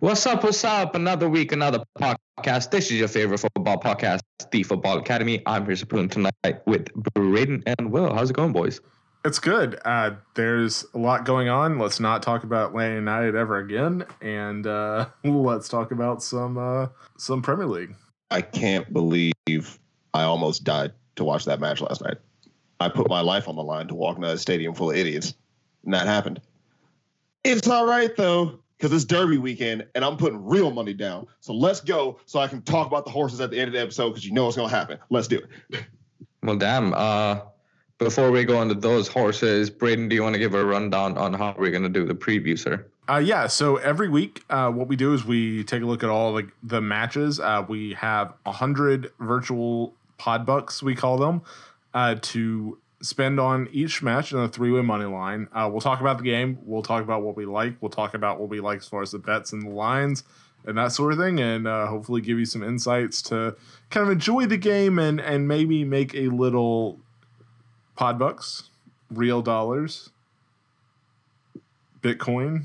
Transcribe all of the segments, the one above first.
What's up? What's up? Another week, another podcast. This is your favorite football podcast, the Football Academy. I'm here Sapoon tonight with Braden and Will. How's it going, boys? It's good. Uh, there's a lot going on. Let's not talk about Atlanta United ever again, and uh, let's talk about some uh, some Premier League. I can't believe I almost died to watch that match last night. I put my life on the line to walk into a stadium full of idiots, and that happened. It's all right though because it's Derby weekend and I'm putting real money down. So let's go so I can talk about the horses at the end of the episode because you know what's going to happen. Let's do it. Well, damn. Uh, before we go into those horses, Braden, do you want to give a rundown on how we're going to do the preview, sir? Uh, yeah, so every week, uh, what we do is we take a look at all the, the matches. Uh, we have 100 virtual pod bucks, we call them, uh, to spend on each match in a three way money line. Uh, we'll talk about the game. We'll talk about what we like. We'll talk about what we like as far as the bets and the lines and that sort of thing, and uh, hopefully give you some insights to kind of enjoy the game and and maybe make a little pod bucks, real dollars, Bitcoin,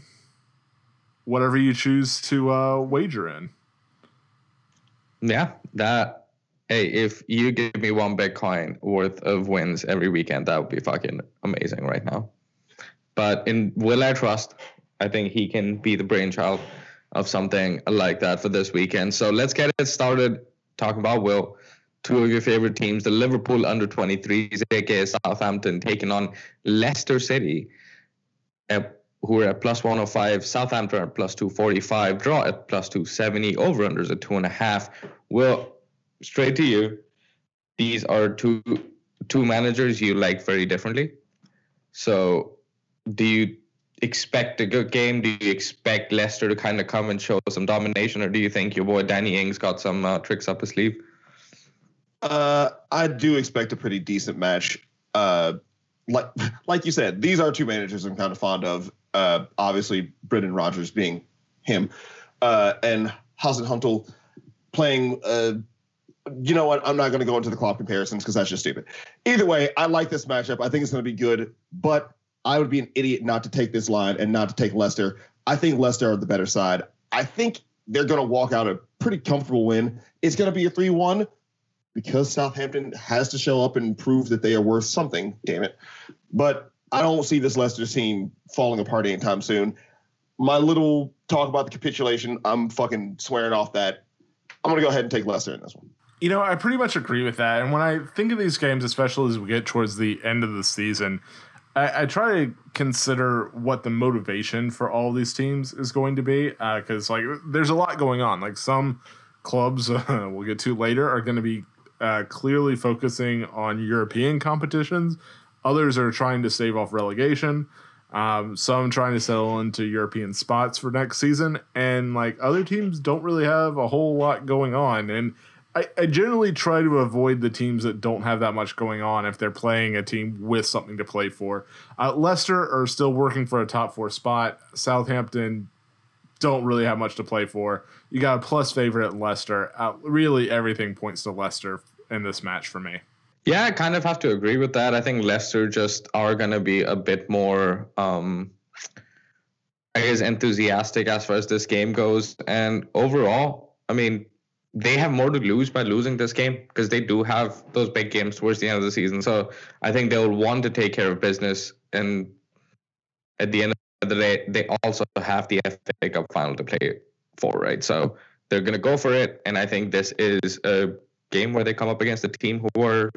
whatever you choose to uh, wager in. Yeah, that hey, if you give me one Bitcoin worth of wins every weekend, that would be fucking amazing right now. But in Will I trust? I think he can be the brainchild of something like that for this weekend. So let's get it started talking about Will. Two of your favorite teams, the Liverpool under 23s, aka Southampton, taking on Leicester City, who are at plus 105. Southampton at plus 245. Draw at plus 270. Over unders at two and a half. Will straight to you. These are two two managers you like very differently. So, do you expect a good game? Do you expect Leicester to kind of come and show some domination, or do you think your boy Danny Ings got some uh, tricks up his sleeve? Uh, I do expect a pretty decent match. Uh, like like you said, these are two managers I'm kind of fond of. Uh, obviously, Brendan Rodgers being him, uh, and Hasenhüttl playing uh, you know what? I'm not going to go into the Klopp comparisons because that's just stupid. Either way, I like this matchup. I think it's going to be good, but I would be an idiot not to take this line and not to take Leicester. I think Leicester are the better side. I think they're going to walk out a pretty comfortable win. It's going to be a 3 1 because Southampton has to show up and prove that they are worth something, damn it. But I don't see this Leicester team falling apart anytime soon. My little talk about the capitulation, I'm fucking swearing off that. I'm going to go ahead and take Leicester in this one. You know, I pretty much agree with that. And when I think of these games, especially as we get towards the end of the season, I, I try to consider what the motivation for all these teams is going to be. Because, uh, like, there's a lot going on. Like, some clubs uh, we'll get to later are going to be uh, clearly focusing on European competitions, others are trying to stave off relegation. Um, some trying to settle into European spots for next season, and like other teams don't really have a whole lot going on. And I, I generally try to avoid the teams that don't have that much going on if they're playing a team with something to play for. Uh, Leicester are still working for a top four spot. Southampton don't really have much to play for. You got a plus favorite at Leicester. Uh, really, everything points to Leicester in this match for me. Yeah, I kind of have to agree with that. I think Leicester just are going to be a bit more, um, I guess, enthusiastic as far as this game goes. And overall, I mean, they have more to lose by losing this game because they do have those big games towards the end of the season. So I think they'll want to take care of business. And at the end of the day, they also have the FA Cup final to play for, right? So they're going to go for it. And I think this is a game where they come up against a team who are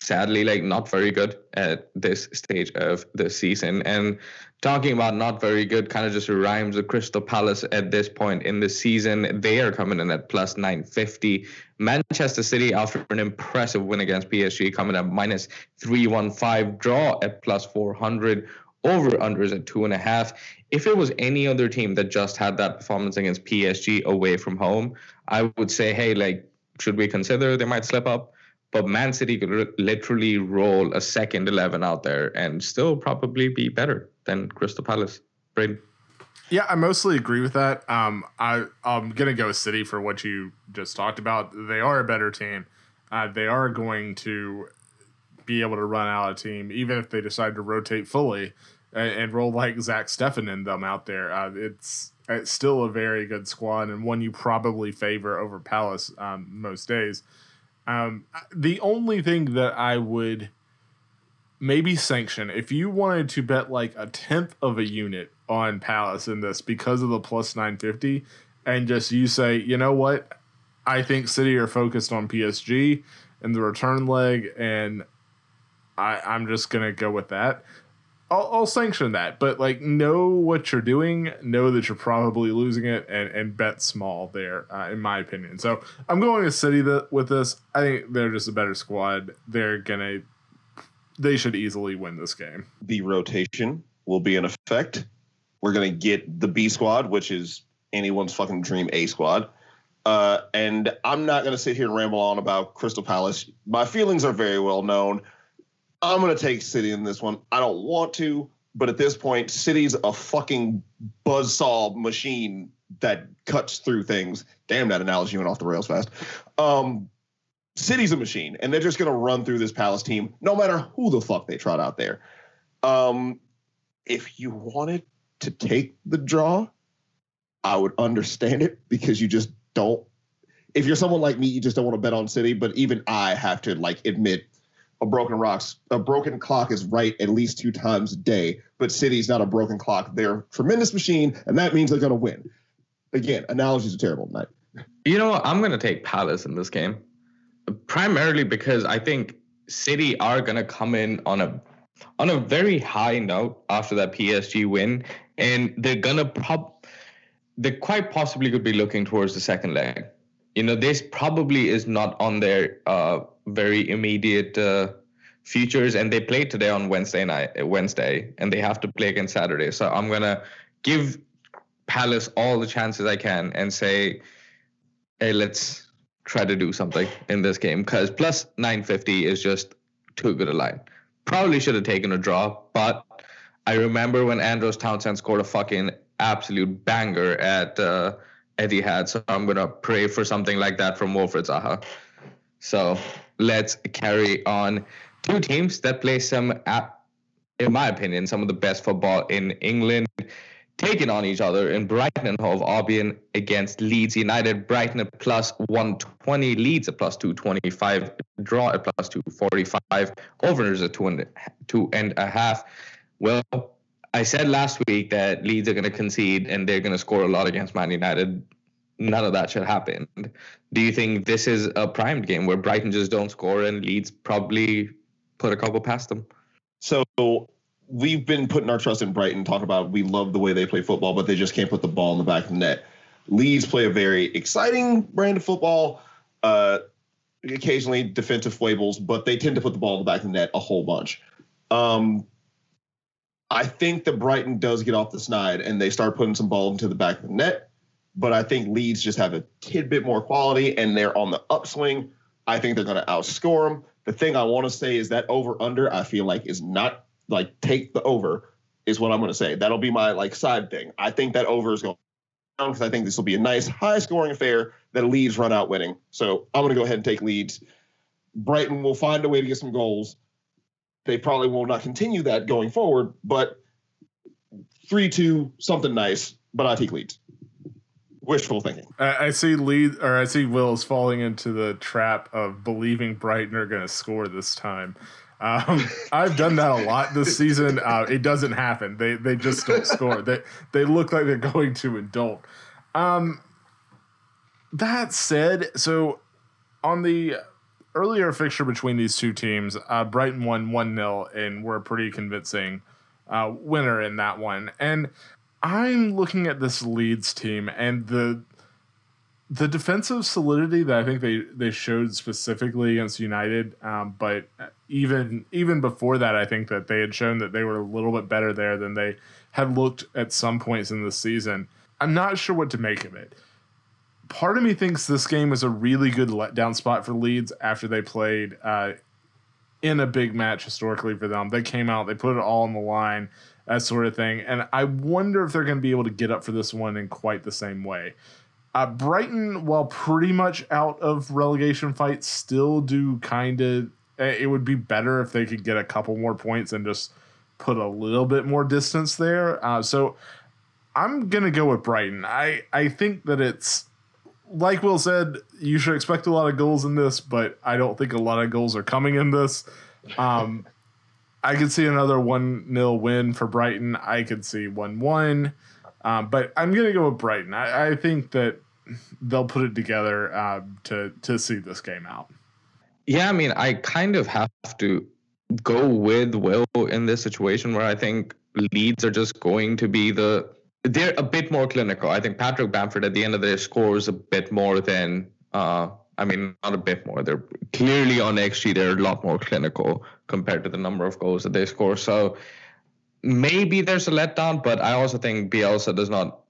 sadly like not very good at this stage of the season. And talking about not very good kind of just rhymes with crystal palace at this point in the season. They are coming in at plus 950 manchester city after an impressive win against psg coming at minus 315 draw at plus 400 over unders at two and a half. If it was any other team that just had that performance against psg away from home i would say hey like should we consider they might slip up but Man City could literally roll a second 11 out there and still probably be better than Crystal Palace. Yeah, I mostly agree with that. Um, I, I'm going to go City for what you just talked about. They are a better team. Uh, they are going to be able to run out a team, even if they decide to rotate fully and, and roll like Zach Steffen in them out there. Uh, it's It's still a very good squad and one you probably favor over Palace um, most days. Um, the only thing that I would maybe sanction if you wanted to bet like a tenth of a unit on Palace in this because of the plus 950 and just you say, you know what? I think City are focused on PSG and the return leg, and I, I'm just gonna go with that. I'll, I'll sanction that, but like know what you're doing, know that you're probably losing it, and, and bet small there, uh, in my opinion. So I'm going to City with this. I think they're just a better squad. They're gonna, they should easily win this game. The rotation will be in effect. We're gonna get the B squad, which is anyone's fucking dream A squad. Uh, and I'm not to sit here and ramble on about Crystal Palace. My feelings are very well known. I'm going to take City in this one. I don't want to, but at this point, City's a fucking buzzsaw machine that cuts through things. Damn, that analogy went off the rails fast. Um, City's a machine, and they're just going to run through this Palace team, no matter who the fuck they trot out there. Um, if you wanted to take the draw, I would understand it because you just don't. If you're someone like me, you just don't want to bet on City. But even I have to like admit a broken rocks a broken clock is right at least two times a day. But city's not a broken clock. They're a tremendous machine and that means they're going to win. Again analogies are terrible tonight you know what? I'm going to take palace in this game primarily because i think city are going to come in on a on a very high note after that psg win and they're going to prob they quite possibly could be looking towards the second leg. You know this probably is not on their uh very immediate uh, futures, and they play today on Wednesday night, Wednesday, and they have to play against Saturday. So I'm gonna give Palace all the chances I can and say, hey, let's try to do something in this game because plus 950 is just too good a line. Probably should have taken a draw, but I remember when Andros Townsend scored a fucking absolute banger at uh, Etihad, so I'm gonna pray for something like that from Wilfried Zaha. So let's carry on. Two teams that play some, uh, in my opinion, some of the best football in England, taking on each other in Brighton and Hove Albion against Leeds United. Brighton at plus 120, Leeds at plus 225, draw at plus 245, overs at two and, two and a half. Well, I said last week that Leeds are going to concede and they're going to score a lot against Man United none of that should happen. Do you think this is a primed game where Brighton just don't score and Leeds probably put a couple past them? So we've been putting our trust in Brighton, talk about we love the way they play football, but they just can't put the ball in the back of the net. Leeds play a very exciting brand of football, uh, occasionally defensive foibles, but they tend to put the ball in the back of the net a whole bunch. Um, I think that Brighton does get off the snide and they start putting some ball into the back of the net but I think Leeds just have a tidbit more quality and they're on the upswing. I think they're going to outscore them. The thing I want to say is that over under, I feel like is not like take the over is what I'm going to say. That'll be my like side thing. I think that over is going down because I think this will be a nice high scoring affair that Leeds run out winning. So I'm going to go ahead and take Leeds. Brighton will find a way to get some goals. They probably will not continue that going forward, but 3 2, something nice, but I take Leeds wishful thinking. I, I see Lee or I see Will's falling into the trap of believing Brighton are going to score this time. Um, I've done that a lot this season. Uh, it doesn't happen. They they just don't score. They they look like they're going to and Um, that said, so on the earlier fixture between these two teams, uh, Brighton won one 0 and were a pretty convincing uh, winner in that one. And I'm looking at this Leeds team and the the defensive solidity that I think they they showed specifically against United, um, but even even before that, I think that they had shown that they were a little bit better there than they had looked at some points in the season. I'm not sure what to make of it. Part of me thinks this game is a really good letdown spot for Leeds after they played uh, in a big match historically for them. They came out, they put it all on the line that sort of thing. And I wonder if they're going to be able to get up for this one in quite the same way. Uh, Brighton, while pretty much out of relegation fights, still do kind of. Eh, it would be better if they could get a couple more points and just put a little bit more distance there. Uh, so I'm gonna go with Brighton. I I think that it's like Will said, you should expect a lot of goals in this, but I don't think a lot of goals are coming in this. Um, I could see another one 0 win for Brighton. I could see one one, um, but I'm gonna go with Brighton. I, I think that they'll put it together uh, to to see this game out. Yeah, I mean, I kind of have to go with Will in this situation where I think Leeds are just going to be the they're a bit more clinical. I think Patrick Bamford at the end of the day scores a bit more than uh, I mean not a bit more. They're clearly on XG they're a lot more clinical compared to the number of goals that they score. So maybe there's a letdown, but I also think Bielsa does not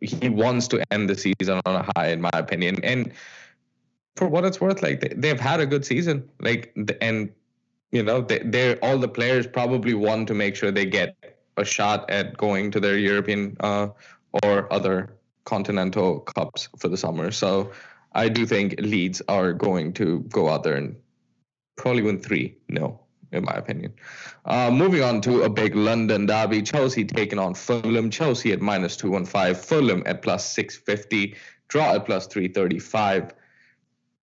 he wants to end the season on a high in my opinion. And for what it's worth, like they, they've had a good season. Like and you know they, they're all the players probably want to make sure they get a shot at going to their European uh, or other continental cups for the summer. So I do think Leeds are going to go out there and probably win three. No, in my opinion. Uh, moving on to a big London derby, Chelsea taking on Fulham. Chelsea at minus 215, Fulham at plus 650, draw at plus 335.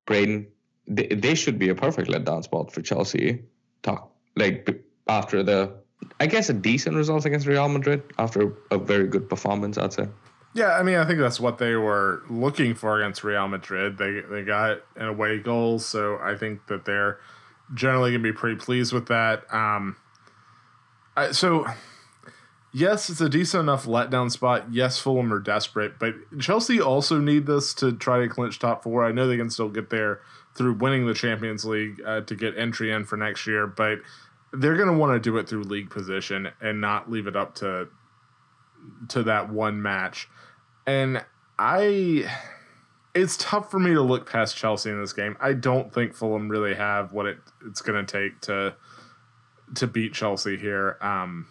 Braden, they, they should be a perfect letdown spot for Chelsea. Talk like after the I guess a decent result against Real Madrid after a very good performance, I'd say. Yeah, I mean, I think that's what they were looking for against Real Madrid. They they got an away goal, so I think that they're generally going to be pretty pleased with that. Um, I, so yes, it's a decent enough letdown spot. Yes, Fulham are desperate, but Chelsea also need this to try to clinch top four. I know they can still get there through winning the Champions League uh, to get entry in for next year, but they're going to want to do it through league position and not leave it up to to that one match. And I it's tough for me to look past Chelsea in this game. I don't think Fulham really have what it it's going to take to to beat Chelsea here. Um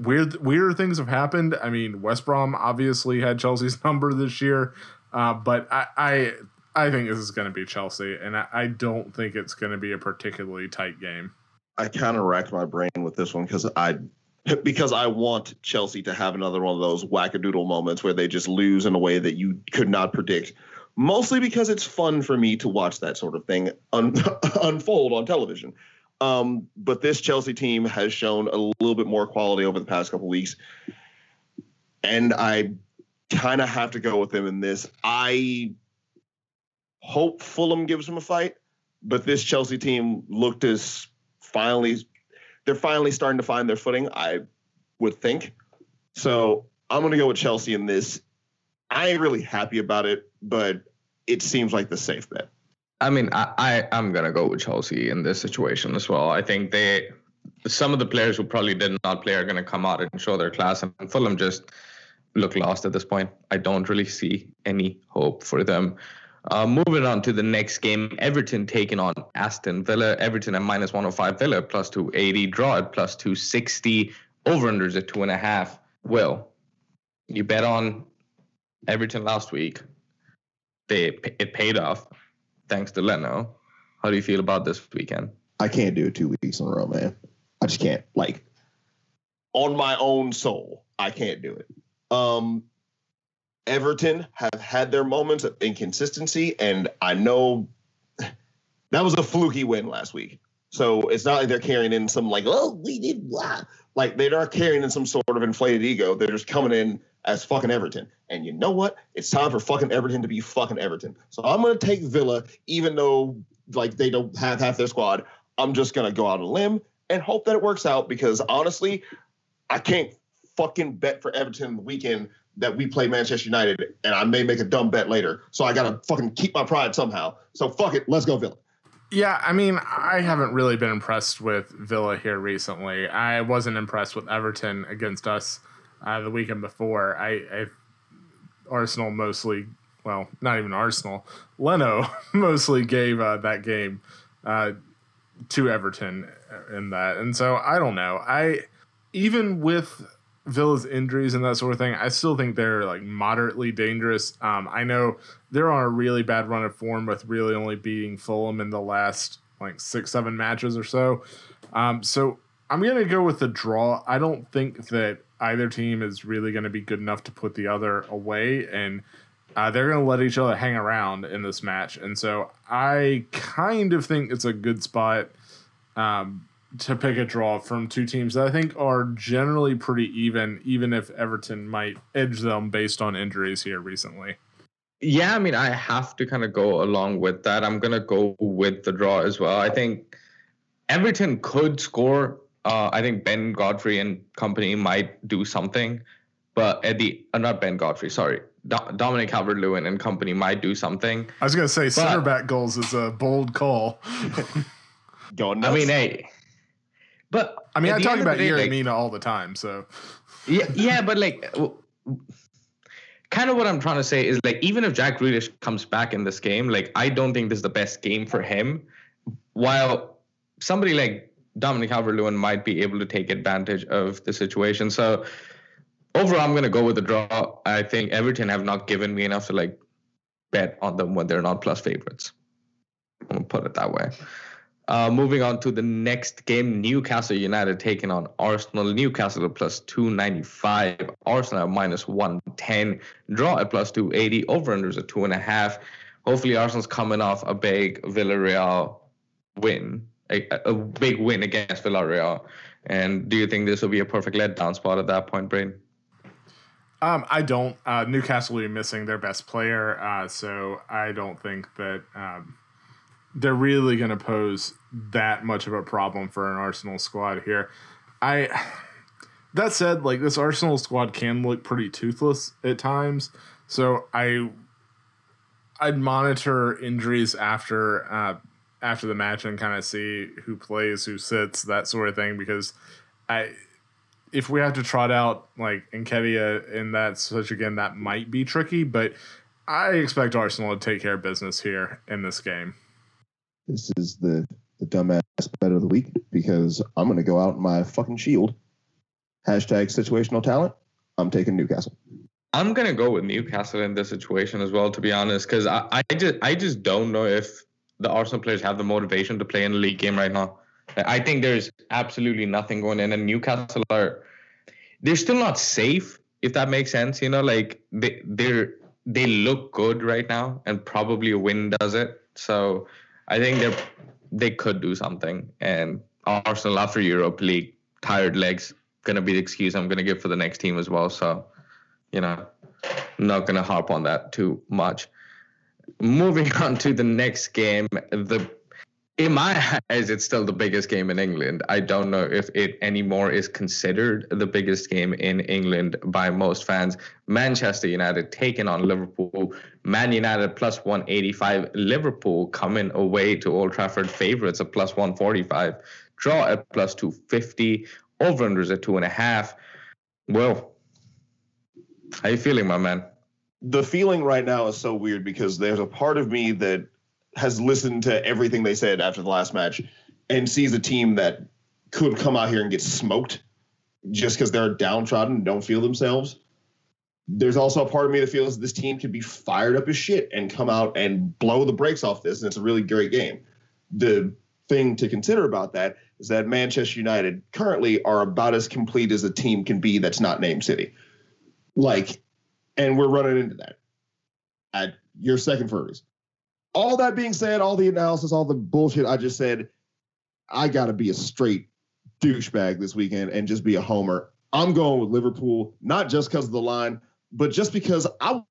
weird weirder things have happened. I mean, West Brom obviously had Chelsea's number this year, uh, but I, I I think this is going to be Chelsea, and I, I don't think it's going to be a particularly tight game. I kind of racked my brain with this one because I because I want Chelsea to have another one of those wackadoodle moments where they just lose in a way that you could not predict. Mostly because it's fun for me to watch that sort of thing un- unfold on television. Um, but this Chelsea team has shown a little bit more quality over the past couple weeks, and I kind of have to go with them in this. I hope Fulham gives them a fight, but this Chelsea team looked as finally they're finally starting to find their footing, I would think. So I'm gonna go with Chelsea in this. I ain't really happy about it, but it seems like the safe bet. I mean, I, I am gonna go with Chelsea in this situation as well. I think they some of the players who probably did not play are gonna come out and show their class, and Fulham just look lost at this point. I don't really see any hope for them. Uh, moving on to the next game, Everton taking on Aston Villa. Everton at minus 105, Villa plus 280, draw at plus 260, over unders at two and a half. Will, you bet on Everton last week. They it paid off, thanks to Leno. How do you feel about this weekend? I can't do it two weeks in a row, man. I just can't. Like on my own soul, I can't do it. Um, Everton have had their moments of inconsistency, and I know that was a fluky win last week. So it's not like they're carrying in some like, oh, we did blah. Like they're not carrying in some sort of inflated ego. They're just coming in as fucking Everton. And you know what? It's time for fucking Everton to be fucking Everton. So I'm gonna take Villa, even though like they don't have half their squad. I'm just gonna go out on a limb and hope that it works out because honestly, I can't fucking bet for Everton the weekend that we play Manchester United, and I may make a dumb bet later. So I gotta fucking keep my pride somehow. So fuck it, let's go Villa. Yeah, I mean, I haven't really been impressed with Villa here recently. I wasn't impressed with Everton against us uh, the weekend before. I, I Arsenal mostly, well, not even Arsenal. Leno mostly gave uh, that game uh, to Everton in that, and so I don't know. I even with Villa's injuries and that sort of thing, I still think they're like moderately dangerous. Um, I know they're on a really bad run of form with really only beating Fulham in the last like six, seven matches or so. Um, so I'm gonna go with the draw. I don't think that either team is really going to be good enough to put the other away, and uh, they're going to let each other hang around in this match. And so I kind of think it's a good spot um, to pick a draw from two teams that I think are generally pretty even, even if Everton might edge them based on injuries here recently. Yeah, I mean, I have to kind of go along with that. I'm going to go with the draw as well. I think Everton could score. Uh, I think Ben Godfrey and company might do something, but at the uh, not Ben Godfrey, sorry, Do- Dominic Calvert Lewin and company might do something. I was going to say center back goals is a bold call. Going I mean, hey, but I mean, I talk end of the about day, like- Mina all the time, so yeah, yeah, but like, kind of what I'm trying to say is like, even if Jack Grealish comes back in this game, like, I don't think this is the best game for him. While somebody like Dominic Calvert-Lewin might be able to take advantage of the situation, so overall, I'm gonna go with the draw. I think Everton have not given me enough to like bet on them when they're not plus favorites. I'm gonna put it that way. Uh, moving on to the next game, Newcastle United taking on Arsenal. Newcastle plus 295, Arsenal minus 110, draw at plus 280, over unders at two and a half. Hopefully, Arsenal's coming off a big Villarreal win, a, a big win against Villarreal. And do you think this will be a perfect letdown spot at that point, Brain? Um, I don't. Uh, Newcastle will be missing their best player, uh, so I don't think that um, they're really going to pose that much of a problem for an Arsenal squad here. I that said, like this Arsenal squad can look pretty toothless at times, so I I'd monitor injuries after uh, after the match and kind of see who plays, who sits, that sort of thing, because I if we have to trot out like Nketiah in that such again, that might be tricky, but I expect Arsenal to take care of business here in this game. this is the the dumbass bet of the week because I'm going to go out in my fucking shield. Hashtag situational talent. I'm taking Newcastle. I'm gonna go with Newcastle in this situation as well, to be honest, because I, I just I just don't know if the Arsenal players have the motivation to play in a league game right now. I think there's absolutely nothing going in, and Newcastle are they're still not safe, if that makes sense. You know, like they they're they look good right now, and probably a win does it. So I think they're they could do something, and Arsenal after Europe League tired legs gonna be the excuse I'm gonna give for the next team as well. So you know, not gonna harp on that too much. Moving on to the next game, the in my eyes, it's still the biggest game in England. I don't know if it anymore is considered the biggest game in England by most fans. Manchester United taking on Liverpool. Man United plus 185. Liverpool coming away to Old Trafford favorites at plus 145. Draw at plus 250. Over unders at two and a half. Well, how you feeling, my man? The feeling right now is so weird because there's a part of me that has listened to everything they said after the last match and sees a team that could come out here and get smoked just because they're downtrodden and don't feel themselves. There's also a part of me that feels this team could be fired up as shit and come out and blow the brakes off this, and it's a really great game. The thing to consider about that is that Manchester United currently are about as complete as a team can be that's not named City. Like, and we're running into that at your second furries. All that being said, all the analysis, all the bullshit I just said, I got to be a straight douchebag this weekend and just be a homer. I'm going with Liverpool, not just because of the line, but just because I want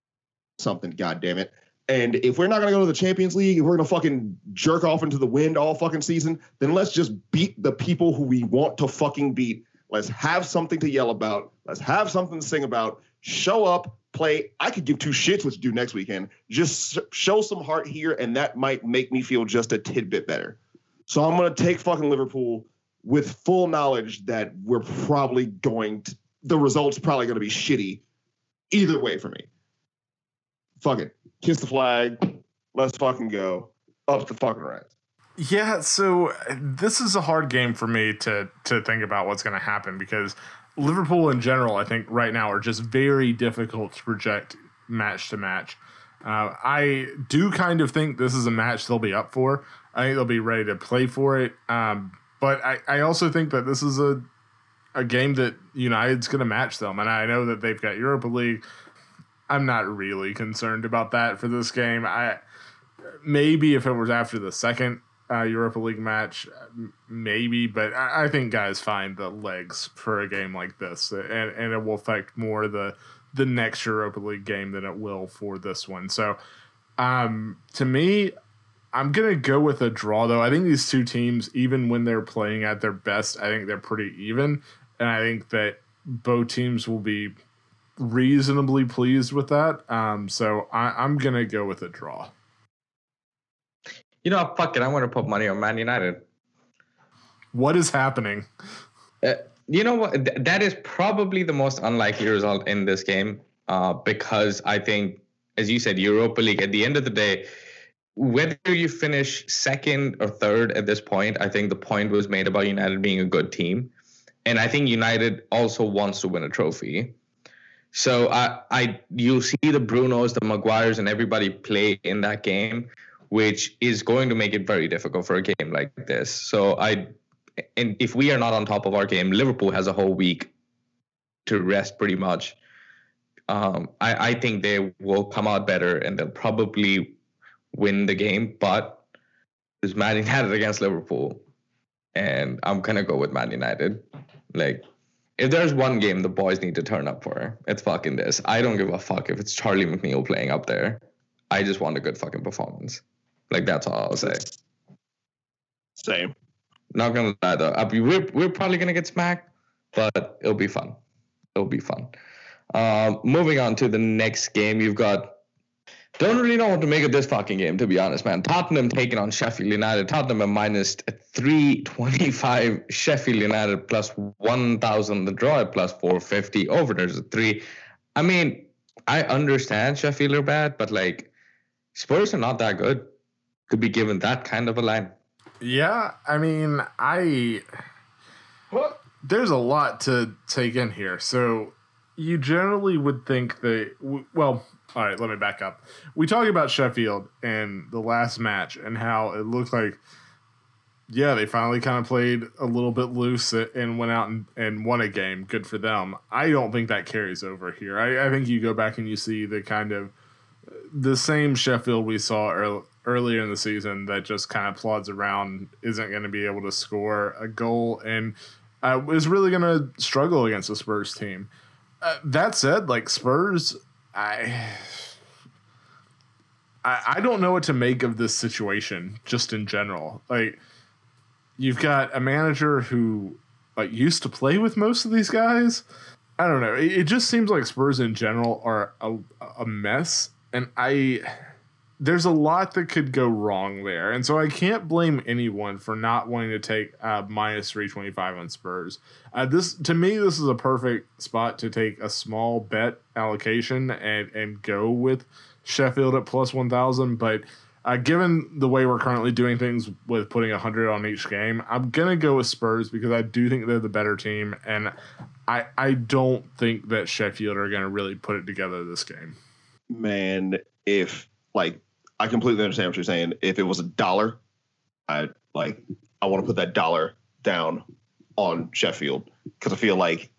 something, God damn it. And if we're not going to go to the Champions League, if we're going to fucking jerk off into the wind all fucking season, then let's just beat the people who we want to fucking beat. Let's have something to yell about. Let's have something to sing about. Show up, play. I could give two shits what you do next weekend. Just show some heart here, and that might make me feel just a tidbit better. So I'm to take fucking Liverpool with full knowledge that we're probably going to, the results probably going to be shitty either way for me. Fuck it. Kiss the flag. Let's fucking go. Up the fucking rats. Yeah, so uh, this is a hard game for me to to think about what's going to happen because Liverpool in general, I think right now are just very difficult to project match to match. Uh, I do kind of think this is a match they'll be up for. I think they'll be ready to play for it. Um, but I, I also think that this is a a game that United's going to match them, and I know that they've got Europa League. I'm not really concerned about that for this game. I maybe if it was after the second uh, Europa League match, maybe, but I, I, think guys find the legs for a game like this, and, and it will affect more the the next Europa League game than it will for this one. So, um, to me, I'm gonna go with a draw though. I think these two teams, even when they're playing at their best, I think they're pretty even, and I think that both teams will be reasonably pleased with that. Um, so I, I'm gonna go with a draw you know, fuck it. I'm going to put money on Man United. What is happening? Uh, you know what? Th- that is probably the most unlikely result in this game uh, because I think, as you said, Europa League, at the end of the day, whether you finish second or third at this point, I think the point was made about United being a good team. And I think United also wants to win a trophy. So I, I, you'll see the Brunos, the Maguires, and everybody play in that game which is going to make it very difficult for a game like this. So I, and if we are not on top of our game, Liverpool has a whole week to rest pretty much. Um, I, I think they will come out better and they'll probably win the game, but it's Man United against Liverpool, and I'm gonna go with Man United. Like, if there's one game the boys need to turn up for, it's fucking this. I don't give a fuck if it's Charlie McNeill playing up there. I just want a good fucking performance. Like that's all I'll say. Same. Not gonna lie though, I'll be, we're we're probably gonna get smacked, but it'll be fun. It'll be fun. Um, moving on to the next game, you've got. Don't really know what to make of this fucking game, to be honest, man. Tottenham taking on Sheffield United. Tottenham are minus 325. Sheffield United plus 1,000. The draw at plus 450. Over there's a three. I mean, I understand Sheffield are bad, but like Spurs are not that good to be given that kind of a line. Yeah, I mean, I there's a lot to take in here. So you generally would think that well, all right, let me back up. We talked about Sheffield and the last match and how it looked like yeah, they finally kind of played a little bit loose and went out and, and won a game. Good for them. I don't think that carries over here. I, I think you go back and you see the kind of the same Sheffield we saw early, earlier in the season that just kind of plods around, isn't going to be able to score a goal, and uh, is really going to struggle against the Spurs team. Uh, that said, like Spurs, I, I, I don't know what to make of this situation just in general. Like, you've got a manager who like used to play with most of these guys. I don't know. It, it just seems like Spurs in general are a, a mess, and I there's a lot that could go wrong there. And so I can't blame anyone for not wanting to take uh, minus 325 on Spurs. Uh, this to me, this is a perfect spot to take a small bet allocation and, and go with Sheffield at plus 1,000. But uh, given the way we're currently doing things with putting 100 on each game, I'm going to go with Spurs because I do think they're the better team. And I, I don't think that Sheffield are going to really put it together this game. Man, if like I completely understand what you're saying. If it was a dollar, I like I want to put that dollar down on Sheffield because I feel like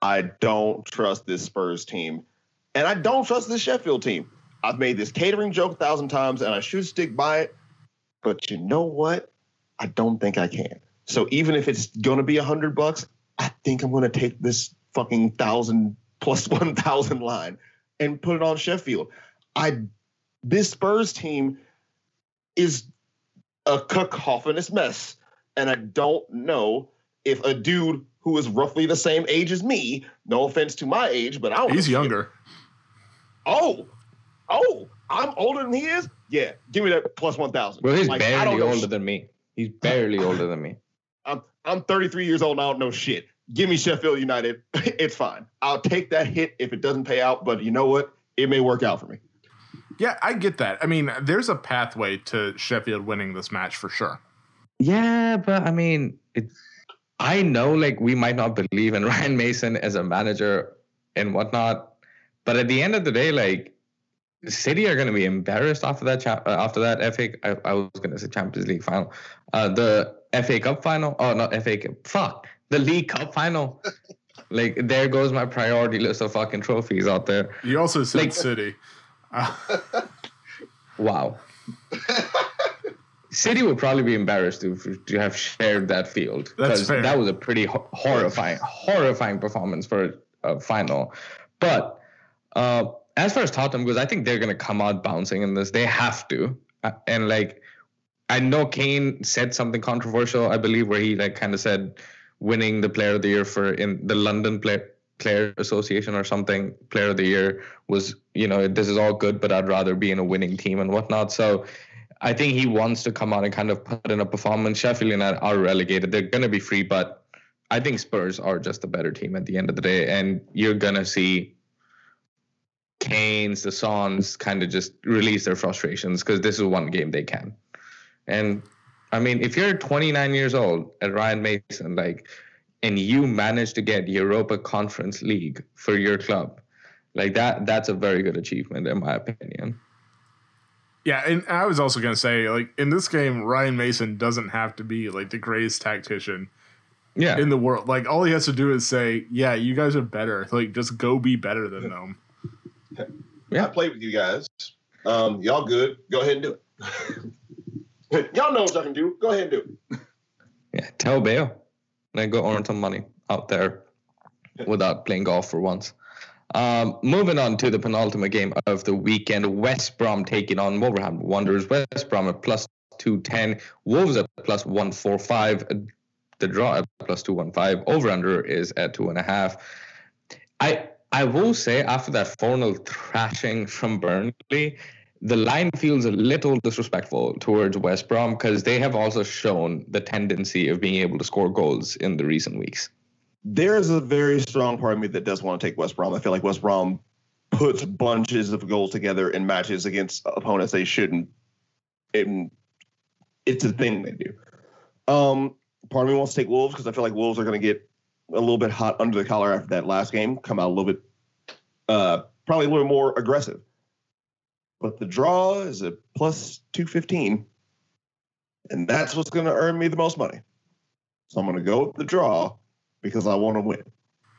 I don't trust this Spurs team, and I don't trust this Sheffield team. I've made this catering joke a thousand times, and I should stick by it. But you know what? I don't think I can. So even if it's gonna be a hundred bucks, I think I'm gonna take this fucking thousand plus one thousand line and put it on Sheffield. I this Spurs team is a cacophonous mess. And I don't know if a dude who is roughly the same age as me, no offense to my age, but I don't He's younger. Oh, oh, I'm older than he is? Yeah, give me that plus 1,000. Well, he's like, barely older than me. He's barely older than me. I'm, I'm 33 years old and I don't know shit. Give me Sheffield United. it's fine. I'll take that hit if it doesn't pay out, but you know what? It may work out for me. Yeah, I get that. I mean, there's a pathway to Sheffield winning this match for sure. Yeah, but I mean, it, I know like we might not believe in Ryan Mason as a manager and whatnot, but at the end of the day, like City are going to be embarrassed after that cha- uh, after that FA. I, I was going to say Champions League final, uh, the FA Cup final. Oh, not FA Cup. Fuck the League Cup final. like there goes my priority list of fucking trophies out there. You also said like, City. wow. City would probably be embarrassed to to have shared that field because that was a pretty ho- horrifying, horrifying performance for a, final. But uh, as far as Tottenham goes, I think they're going to come out bouncing in this. They have to, uh, and like I know Kane said something controversial, I believe, where he like kind of said winning the Player of the Year for in the London Player Player Association or something, Player of the Year was you know this is all good, but I'd rather be in a winning team and whatnot. So I think he wants to come out and kind of put in a performance. Sheffield United are relegated; they're going to be free, but I think Spurs are just a better team at the end of the day, and you're going to see Kanes the Sons kind of just release their frustrations because this is one game they can. And I mean, if you're 29 years old at Ryan Mason, like, and you manage to get Europa Conference League for your club, like that, that's a very good achievement in my opinion. Yeah, and I was also gonna say, like in this game, Ryan Mason doesn't have to be like the greatest tactician, yeah, in the world. Like all he has to do is say, "Yeah, you guys are better. Like just go be better than them." Yeah, I played with you guys. Um, y'all good? Go ahead and do it. y'all know what y'all can do. Go ahead and do it. Yeah, tell Bale. Then go earn some money out there without playing golf for once. Um, moving on to the penultimate game of the weekend, West Brom taking on Wolverhampton Wanderers. West Brom at plus 210, Wolves at plus 145, the draw at plus 215, over under is at two and a half. I I will say after that 4 0 thrashing from Burnley, the line feels a little disrespectful towards West Brom because they have also shown the tendency of being able to score goals in the recent weeks there is a very strong part of me that does want to take West Brom. I feel like West Brom puts bunches of goals together in matches against opponents they shouldn't. And it's a thing they do. Um, part of me wants to take Wolves because I feel like Wolves are going to get a little bit hot under the collar after that last game, come out a little bit, uh, probably a little more aggressive. But the draw is a plus 215, and that's what's going to earn me the most money. So I'm going to go with the draw because I want to win.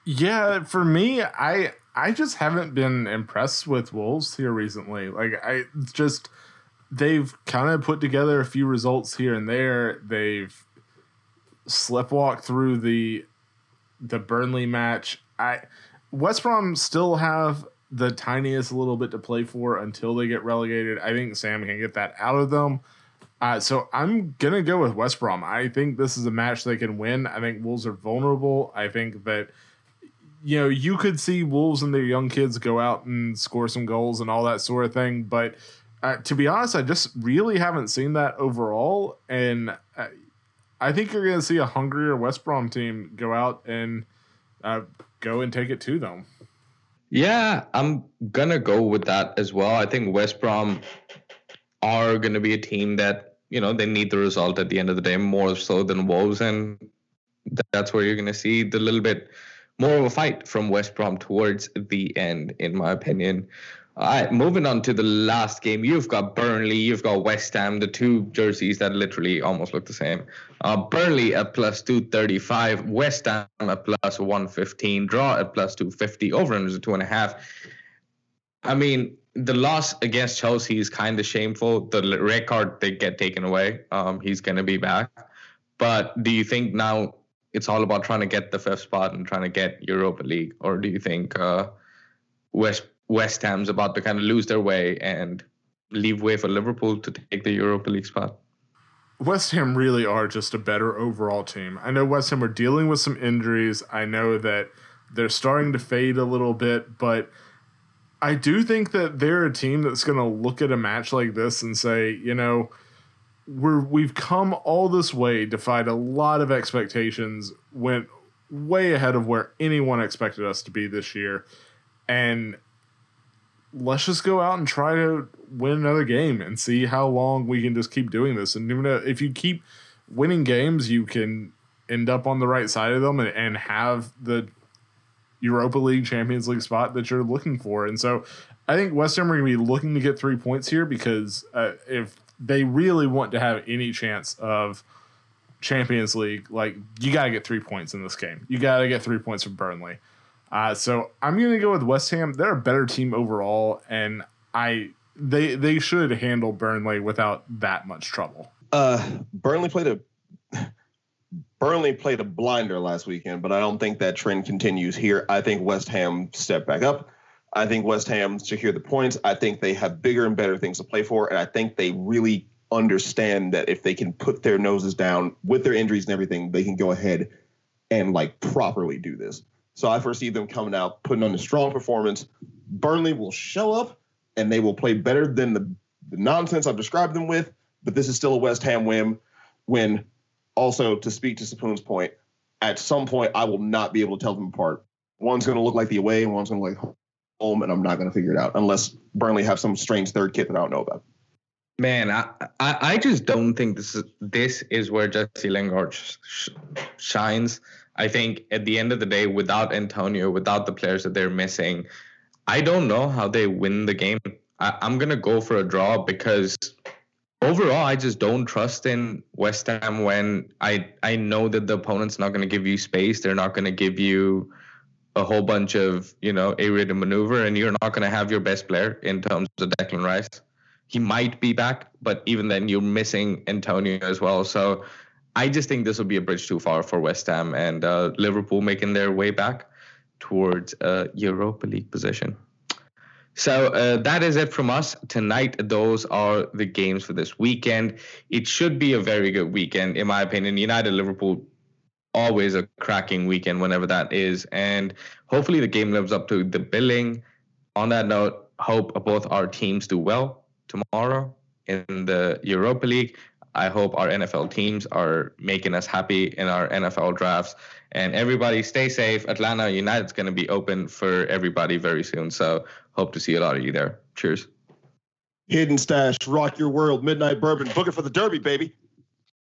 Yeah, for me, I I just haven't been impressed with Wolves here recently. Like I just they've kind of put together a few results here and there. They've sleptwalked through the the Burnley match. I West Brom still have the tiniest little bit to play for until they get relegated. I think Sam can get that out of them. Uh, so I'm gonna go with West Brom. I think this is a match they can win. I think Wolves are vulnerable. I think that you know you could see Wolves and their young kids go out and score some goals and all that sort of thing. But uh, to be honest, I just really haven't seen that overall, and uh, I think you're gonna see a hungrier West Brom team go out and uh, go and take it to them. Yeah, I'm gonna go with that as well. I think West Brom are to be a team that you know they need the result at the end of the day more so than Wolves, and that's where you're to see the little bit more of a fight from West Brom towards the end, in my opinion. All right, moving on to the last game. You've got Burnley, you've got West Ham, the two jerseys that literally almost look the same. Uh, Burnley at plus 235, West Ham at plus 115, draw at plus 250, over under two and a half. I mean, the loss against Chelsea is kind of shameful. The record they get taken away. Um, he's going to be back. But do you think now it's all about trying to get the fifth spot and trying to get Europa League, or do you think uh, West West Ham's about to kind of lose their way and leave way for Liverpool to take the Europa League spot? West Ham really are just a better overall team. I know West Ham are dealing with some injuries. I know that they're starting to fade a little bit, but I do think that they're a team that's going to look at a match like this and say, you know, we're we've come all this way, defied a lot of expectations, went way ahead of where anyone expected us to be this year, and let's just go out and try to win another game and see how long we can just keep doing this. And if you keep winning games, you can end up on the right side of them and, and have the Europa League, Champions League spot that you're looking for. And so I think West Ham are going to be looking to get three points here because uh, if they really want to have any chance of Champions League, like you got to get three points in this game. You got to get three points from Burnley. Uh, so I'm going to go with West Ham. They're a better team overall, and I they they should handle Burnley without that much trouble. Uh, Burnley played a Burnley played a blinder last weekend, but I don't think that trend continues here. I think West Ham step back up. I think West Ham secure the points. I think they have bigger and better things to play for, and I think they really understand that if they can put their noses down with their injuries and everything, they can go ahead and like properly do this. So I foresee them coming out, putting on a strong performance. Burnley will show up and they will play better than the, the nonsense I've described them with. But this is still a West Ham win. When also to speak to Sapoon's point, at some point I will not be able to tell them apart. One's going to look like the away, and one's going to look like home, and I'm not going to figure it out unless Burnley have some strange third kit that I don't know about. Man, I, I, I just don't think this is this is where Jesse Lingard sh- shines. I think at the end of the day, without Antonio, without the players that they're missing, I don't know how they win the game. I, I'm gonna go for a draw because overall, I just don't trust in West Ham when I I know that the opponent's not gonna give you space. They're not gonna give you a whole bunch of you know area to maneuver, and you're not gonna have your best player in terms of Declan Rice. He might be back, but even then, you're missing Antonio as well. So I just think this will be a bridge too far for West Ham and uh, Liverpool making their way back towards a Europa League position. So uh, that is it from us tonight. Those are the games for this weekend. It should be a very good weekend, in my opinion. United Liverpool always a cracking weekend whenever that is, and hopefully the game lives up to the billing. On that note, hope both our teams do well tomorrow in the Europa League. I hope our NFL teams are making us happy in our NFL drafts. And everybody stay safe. Atlanta United's going to be open for everybody very soon. So hope to see a lot of you there. Cheers. Hidden Stash, Rock Your World, Midnight Bourbon. Book it for the Derby, baby.